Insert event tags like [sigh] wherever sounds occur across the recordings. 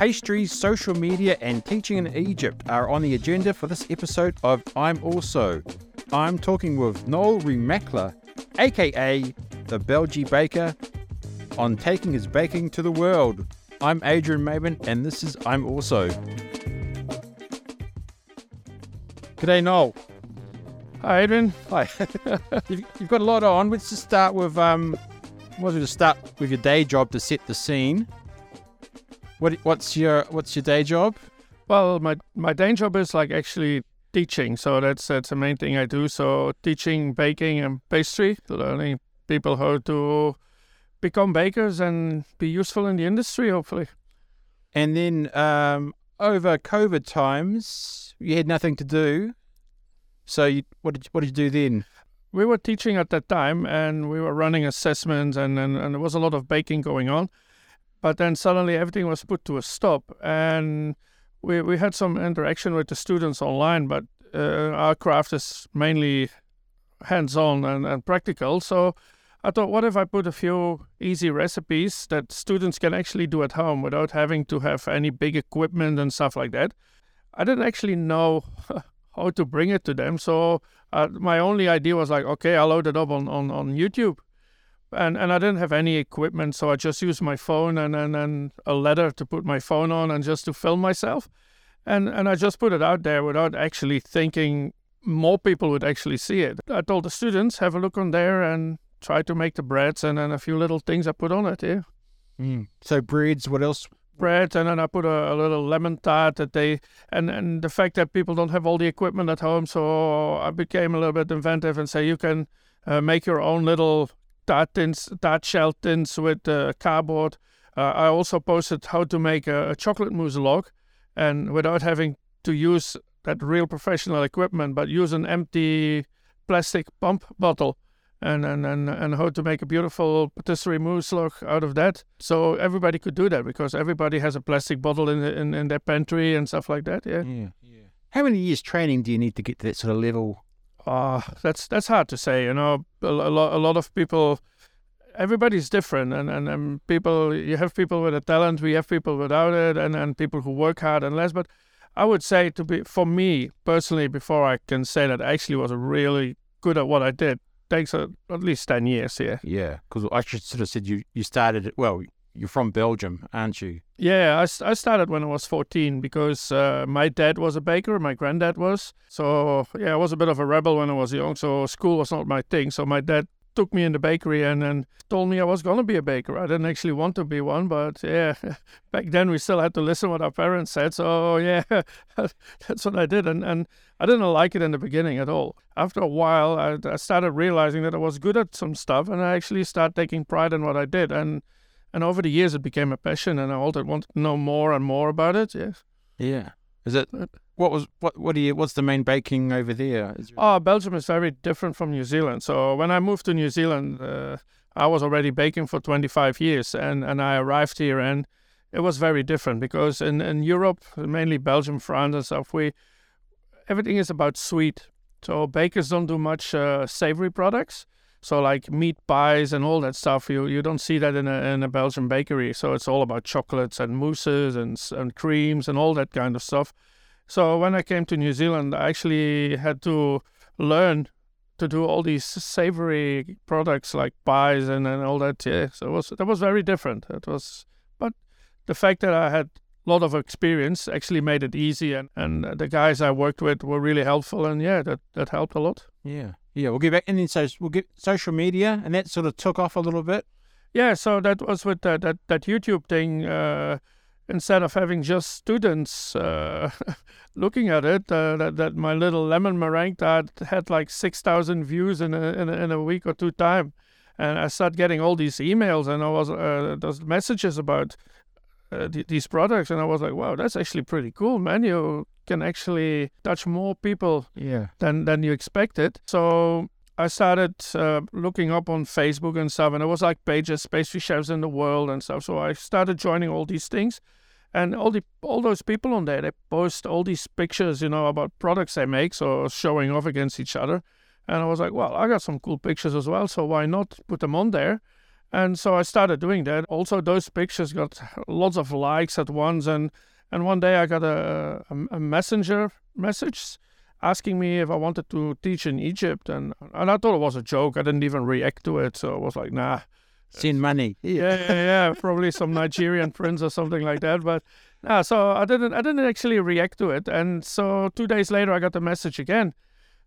Pastries, social media, and teaching in Egypt are on the agenda for this episode of I'm Also. I'm talking with Noel Remacle, aka the Belgie Baker, on taking his baking to the world. I'm Adrian Maben, and this is I'm Also. G'day, Noel. Hi, Adrian. Hi. [laughs] you've, you've got a lot on. Let's just start with um. Don't we start with your day job to set the scene? What what's your what's your day job? Well, my my day job is like actually teaching, so that's that's the main thing I do. So teaching baking and pastry, learning people how to become bakers and be useful in the industry, hopefully. And then um, over COVID times, you had nothing to do. So you, what did what did you do then? We were teaching at that time, and we were running assessments, and, and, and there was a lot of baking going on. But then suddenly everything was put to a stop, and we we had some interaction with the students online. But uh, our craft is mainly hands-on and, and practical, so. I thought, what if I put a few easy recipes that students can actually do at home without having to have any big equipment and stuff like that? I didn't actually know [laughs] how to bring it to them. So uh, my only idea was like, okay, I'll load it up on, on, on YouTube. And and I didn't have any equipment, so I just used my phone and, and, and a ladder to put my phone on and just to film myself. And and I just put it out there without actually thinking more people would actually see it. I told the students, have a look on there and try to make the breads and then a few little things I put on it, yeah. Mm. So breads, what else bread and then I put a, a, little lemon tart that they and and the fact that people don't have all the equipment at home, so I became a little bit inventive and say you can uh, make your own little tart tins, tart shell tins with uh, cardboard. Uh, I also posted how to make a, a chocolate mousse log, and without having to use that real professional equipment, but use an empty plastic pump bottle and, and, and, and how to make a beautiful patisserie mousse log out of that. So everybody could do that because everybody has a plastic bottle in, in, in their pantry and stuff like that. Yeah. Yeah. yeah. How many years training do you need to get to that sort of level? Uh, that's that's hard to say. You know, a, a lot a lot of people. Everybody's different, and, and, and people. You have people with a talent. We have people without it, and, and people who work hard and less. But I would say to be for me personally, before I can say that I actually was really good at what I did takes a, at least 10 years, yeah. Yeah, because I should sort of said you, you started, well, you're from Belgium, aren't you? Yeah, I, I started when I was 14 because uh, my dad was a baker, my granddad was. So, yeah, I was a bit of a rebel when I was young, so school was not my thing. So, my dad took me in the bakery and, and told me I was going to be a baker. I didn't actually want to be one, but yeah, [laughs] back then we still had to listen what our parents said. So yeah, [laughs] that's what I did. And, and I didn't like it in the beginning at all. After a while, I, I started realizing that I was good at some stuff and I actually started taking pride in what I did. And, and over the years, it became a passion and I always wanted to know more and more about it. Yes. Yeah. Is it what was what what do you what's the main baking over there? there... Oh, Belgium is very different from New Zealand. So when I moved to New Zealand, uh, I was already baking for 25 years, and and I arrived here and it was very different because in in Europe, mainly Belgium, France, and stuff, we everything is about sweet. So bakers don't do much uh, savory products. So like meat pies and all that stuff, you, you don't see that in a in a Belgian bakery. So it's all about chocolates and mousses and and creams and all that kind of stuff. So when I came to New Zealand, I actually had to learn to do all these savory products like pies and, and all that. Yeah, so it was that was very different. It was, but the fact that I had a lot of experience actually made it easy, and, and the guys I worked with were really helpful, and yeah, that that helped a lot. Yeah, yeah. We'll get back, and then so we'll get social media, and that sort of took off a little bit. Yeah, so that was with that that, that YouTube thing. Uh, instead of having just students uh, [laughs] looking at it, uh, that, that my little lemon meringue that had like 6,000 views in a, in a, in a week or two time. And I started getting all these emails and I was uh, those messages about uh, th- these products, and I was like, "Wow, that's actually pretty cool, man! You can actually touch more people yeah. than than you expected." So I started uh, looking up on Facebook and stuff, and it was like pages, pastry chefs in the world and stuff. So I started joining all these things, and all the all those people on there they post all these pictures you know about products they make so showing off against each other and i was like well i got some cool pictures as well so why not put them on there And so I started doing that. Also, those pictures got lots of likes at once. And, and one day I got a, a, a messenger message asking me if I wanted to teach in Egypt. And, and I thought it was a joke. I didn't even react to it. So I was like, nah. Send money. Yeah, yeah, yeah. Probably some Nigerian [laughs] prince or something like that. But nah, so I didn't I didn't actually react to it. And so two days later I got the message again.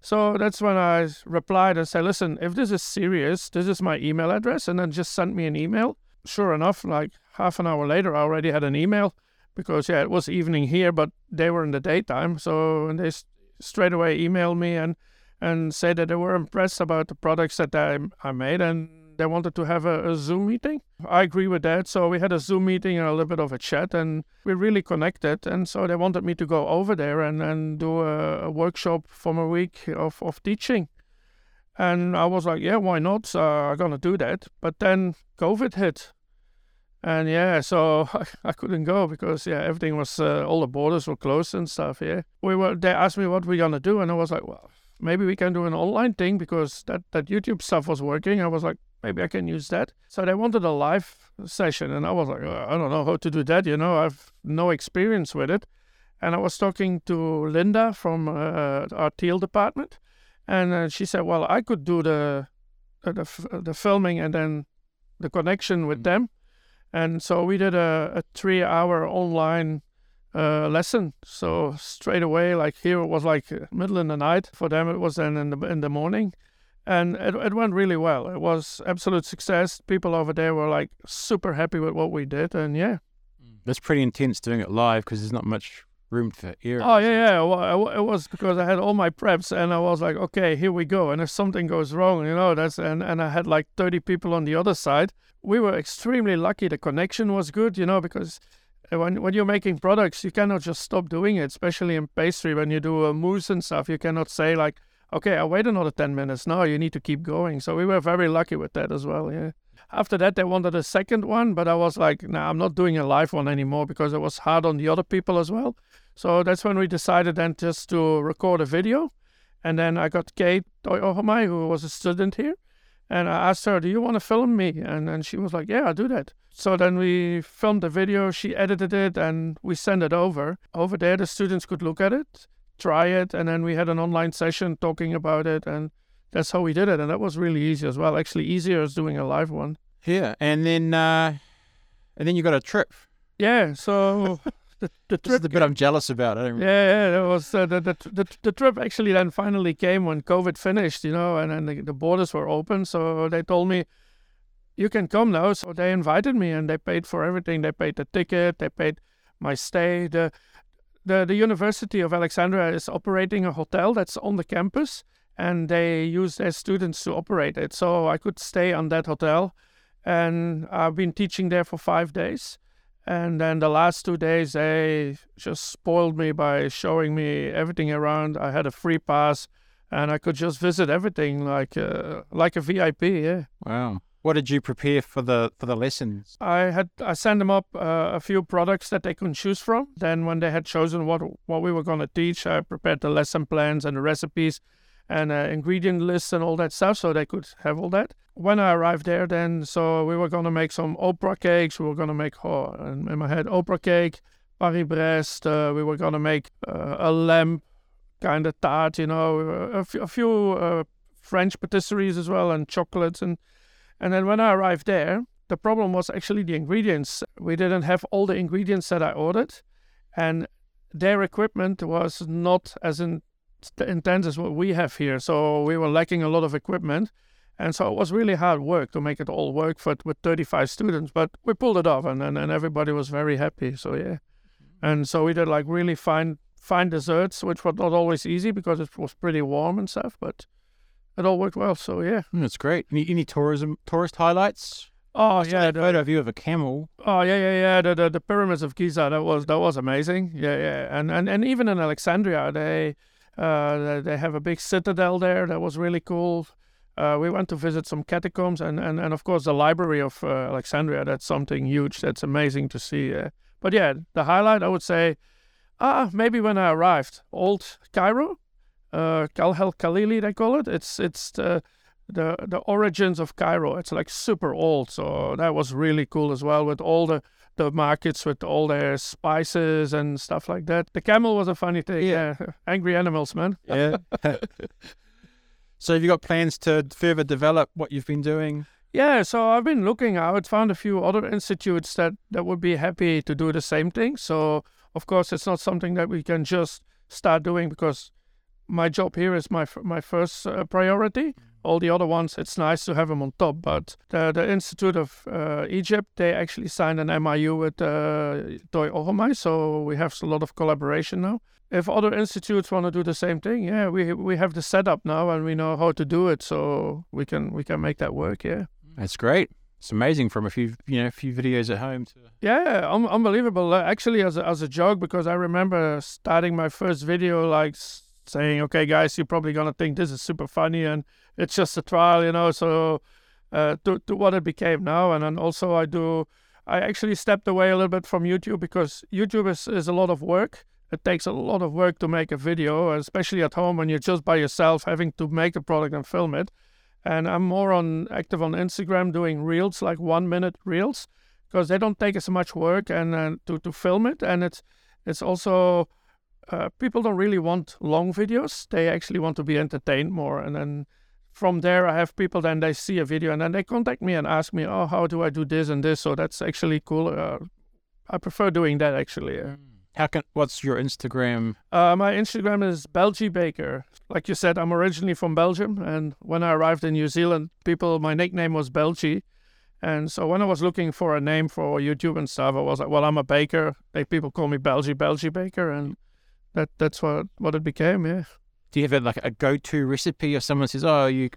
So that's when I replied and said, listen, if this is serious, this is my email address, and then just send me an email. Sure enough, like half an hour later, I already had an email because, yeah, it was evening here, but they were in the daytime. So they straight away emailed me and, and said that they were impressed about the products that I, I made and they wanted to have a, a, Zoom meeting. I agree with that. So we had a Zoom meeting and a little bit of a chat, and we really connected. And so they wanted me to go over there and, and do a, a workshop for a week of, of teaching. And I was like, yeah, why not? Uh, I'm going to do that. But then COVID hit. And yeah, so [laughs] I, I couldn't go because yeah, everything was uh, all the borders were closed and stuff. Yeah, we were. They asked me what we're gonna do, and I was like, well, maybe we can do an online thing because that that YouTube stuff was working. I was like, maybe I can use that. So they wanted a live session, and I was like, oh, I don't know how to do that. You know, I've no experience with it. And I was talking to Linda from uh, our teal department, and uh, she said, well, I could do the uh, the the filming and then the connection with mm. them. And so we did a, a three-hour online uh, lesson. So straight away, like here it was like middle in the night. For them, it was then in the in the morning and it, it went really well. It was absolute success. People over there were like super happy with what we did, and yeah, mm. that's pretty intense doing it live because there's not much room for error. Oh yeah, yeah. Well, it was because I had all my preps, and I was like, okay, here we go. And if something goes wrong, you know, that's and and I had like 30 people on the other side. We were extremely lucky. The connection was good, you know, because when when you're making products, you cannot just stop doing it, especially in pastry. When you do a mousse and stuff, you cannot say like okay, I'll wait another 10 minutes. Now you need to keep going. So we were very lucky with that as well. Yeah. After that, they wanted a second one, but I was like, nah, I'm not doing a live one anymore because it was hard on the other people as well. So that's when we decided then just to record a video. And then I got Kate Toyohomai, who was a student here. And I asked her, Do you want to film me? And, and she was like, Yeah, I'll do that. So then we filmed the video, she edited it, and we sent it over. Over there, the students could look at it try it, and then we had an online session talking about it, and that's how we did it, and that was really easy as well. Actually, easier as doing a live one. Yeah, and then uh, and then you got a trip. Yeah, so [laughs] the the trip. This is the bit I'm jealous about. I don't yeah, yeah, that was uh, the, the the the trip actually then finally came when COVID finished, you know, and then the, the borders were open. So they told me you can come now. So they invited me, and they paid for everything. They paid the ticket, they paid my stay, the the, the University of Alexandria is operating a hotel that's on the campus and they use their students to operate it. So I could stay on that hotel and I've been teaching there for five days. And then the last two days, they just spoiled me by showing me everything around. I had a free pass and I could just visit everything like uh, like a VIP. Yeah. Wow. What did you prepare for the for the lessons? I had I sent them up uh, a few products that they could choose from. Then when they had chosen what what we were going to teach, I prepared the lesson plans and the recipes and uh, ingredient lists and all that stuff so they could have all that. When I arrived there, then so we were going to make some Opera cakes. We were going to make oh, in my head Opera cake, Paris Brest. Uh, we were going to make uh, a lamb kind of tart, you know, a, f- a few uh, French patisseries as well and chocolates and and then when I arrived there, the problem was actually the ingredients. We didn't have all the ingredients that I ordered, and their equipment was not as in, intense as what we have here. So we were lacking a lot of equipment. And so it was really hard work to make it all work for with 35 students, but we pulled it off and, and, and everybody was very happy. So yeah. Mm-hmm. And so we did like really fine fine desserts, which was not always easy because it was pretty warm and stuff, but it all worked well. So yeah, mm, that's great. Any, any tourism tourist highlights? Oh yeah, the photo of you of a camel. Oh yeah, yeah, yeah. The, the the pyramids of Giza that was that was amazing. Yeah, yeah. And and, and even in Alexandria, they uh they have a big citadel there that was really cool. Uh, we went to visit some catacombs and, and, and of course the library of uh, Alexandria. That's something huge. That's amazing to see. Uh, but yeah, the highlight I would say, ah, maybe when I arrived, old Cairo uh, Khan Khalili they call it. It's it's the the the origins of Cairo. It's like super old, so that was really cool as well with all the the markets with all their spices and stuff like that. The camel was a funny thing. Yeah. Yeah, [laughs] angry animals, man. Yeah. [laughs] so have you got plans to further develop what you've been doing? Yeah, so I've been looking out, found a few other institutes that, that would be happy to do the same thing. So, of course, it's not something that we can just start doing because my job here is my my first uh, priority. All the other ones, it's nice to have them on top. But the, the Institute of uh, Egypt, they actually signed an MOU with uh, Toi Ohomai, so we have a lot of collaboration now. If other institutes want to do the same thing, yeah, we we have the setup now and we know how to do it, so we can we can make that work. Yeah. That's great. It's amazing from a few, you know, a few videos at home to. Yeah, un- unbelievable. Uh, actually, as a, as a joke, because I remember starting my first video like saying, "Okay, guys, you're probably gonna think this is super funny, and it's just a trial, you know." So, uh, to to what it became now, and then also I do, I actually stepped away a little bit from YouTube because YouTube is is a lot of work. It takes a lot of work to make a video, especially at home when you're just by yourself, having to make the product and film it and I'm more on active on Instagram doing reels, like one minute reels, because they don't take as much work and uh, to to film it, and it's it's also uh, people don't really want long videos; they actually want to be entertained more, and then from there I have people then they see a video and then they contact me and ask me, oh, how do I do this and this? So that's actually cool. Uh, I prefer doing that actually. Uh, How can? What's your Instagram? uh, my Instagram is Belgie Baker. Like you said, I'm originally from Belgium, and when I arrived in New Zealand, people my nickname was Belgie. And so when I was looking for a name for YouTube and stuff, I was like, well, I'm a baker. They people call me Belgie Belgie Baker, and that that's what what it became. Yeah, Do you have a, like a go-to recipe, or someone says, "Oh, you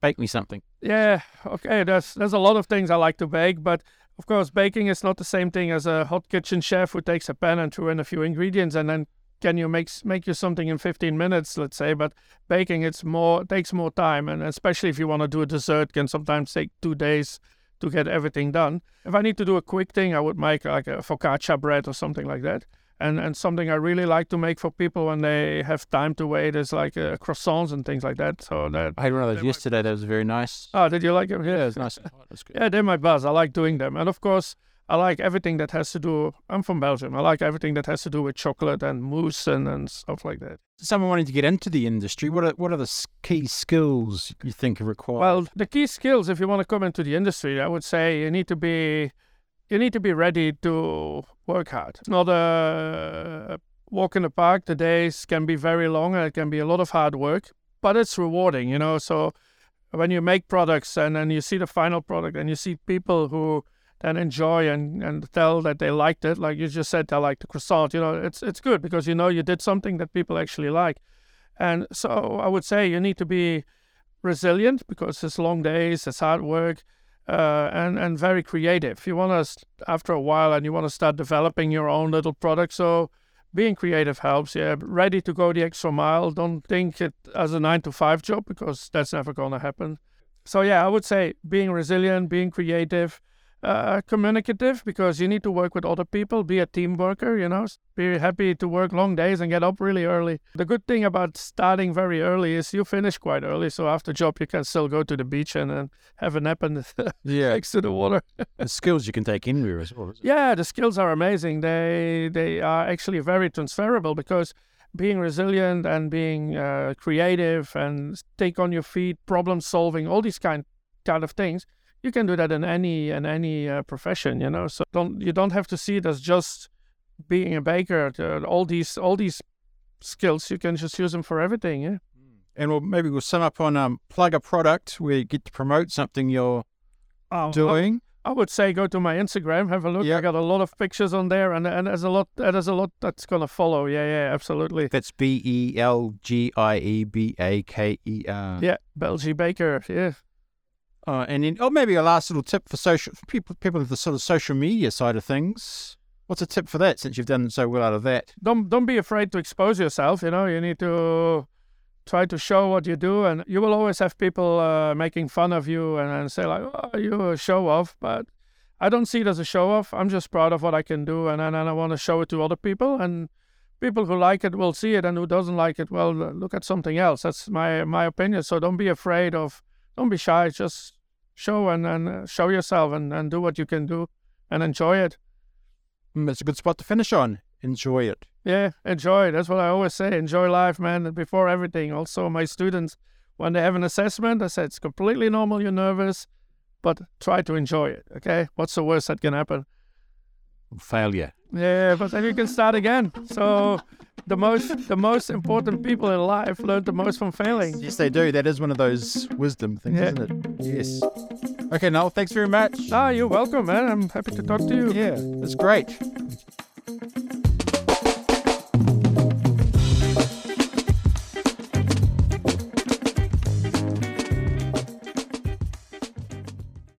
bake me something"? yeah. Okay, there's there's a lot of things I like to bake, but of course, baking is not the same thing as a hot kitchen chef who takes a pan and throw in a few ingredients and then can you make make you something in 15 minutes, let's say. But baking, it's more takes more time, and especially if you want to do a dessert, can sometimes take two days to get everything done. If I need to do a quick thing, I would make like a focaccia bread or something like that. And and something I really like to make for people when they have time to wait is like uh, croissants and things like that. So that. I had one of those yesterday. That was very nice. Oh, did you like it? yeah, it was nice. [laughs] That's good. Yeah, they're my buzz. I like doing them. And of course, I like everything that has to do. I'm from Belgium. I like everything that has to do with chocolate and mousse and, and stuff like that. Someone wanting to get into the industry. What are what are the key skills you think are required? Well, the key skills, if you want to come into the industry, I would say you need to be, you need to be ready to work hard. It's not a walk in the park. The days can be very long it can be a lot of hard work, but it's rewarding, you know. So when you make products and then you see the final product and you see people who then enjoy and, and tell that they liked it, like you just said, they like the croissant, you know, it's it's good because you know you did something that people actually like. And so I would say you need to be resilient because it's long days, it's hard work, uh, and and very creative. You want to after a while, and you want to start developing your own little product. So being creative helps. Yeah, ready to go the extra mile. Don't think it as a nine to five job because that's never gonna happen. So yeah, I would say being resilient, being creative. Uh, communicative because you need to work with other people, be a team worker, you know, be happy to work long days and get up really early. The good thing about starting very early is you finish quite early, so after job you can still go to the beach and, and have a nap and [laughs] yeah, next to the water. the skills you can take anywhere as well. Yeah, the skills are amazing. They they are actually very transferable because being resilient and being uh, creative and take on your feet, problem solving, all these kind kind of things, you can do that in any in any uh, profession. You know, so don't you don't have to see it as just being a baker. All these all these skills you can just use them for everything. Yeah. And we'll maybe we'll sum up on um, plug a product where you get to promote something you're Oh, doing. I would say go to my Instagram, have a look. Yeah. I got a lot of pictures on there, and and there's a lot there's a lot that's gonna follow. Yeah, yeah, absolutely. That's B E L G I E B A K E R. Yeah, Belgie Baker. Yeah. Uh, and then, oh, maybe a last little tip for social for people people with the sort of social media side of things. What's a tip for that? Since you've done so well out of that. Don't don't be afraid to expose yourself. You know, you need to try to show what you do, and you will always have people uh, making fun of you and, and say like, "Oh, you're a show off." But I don't see it as a show off. I'm just proud of what I can do, and and, and I want to show it to other people, and people who like it will see it, and who doesn't like it, well, look at something else. That's my my opinion. So don't be afraid of don't be shy. Just show and, and uh, show yourself and, and do what you can do and enjoy it. Mm, It's a good spot to finish on. Enjoy it. Yeah, enjoy. That's what I always say. Enjoy life, man. And before everything, also my students, when they have an assessment, I said it's completely normal. You're nervous, but try to enjoy it. Okay, what's the worst that can happen? Failure. Yeah, but then you can start again. So the most the most important people in life learn the most from failing. Yes, they do. That is one of those wisdom things, Yeah. isn't it? Yes. Okay, Noel, thanks very much. Ah, you're welcome, man. I'm happy to talk to you. Yeah, it's great.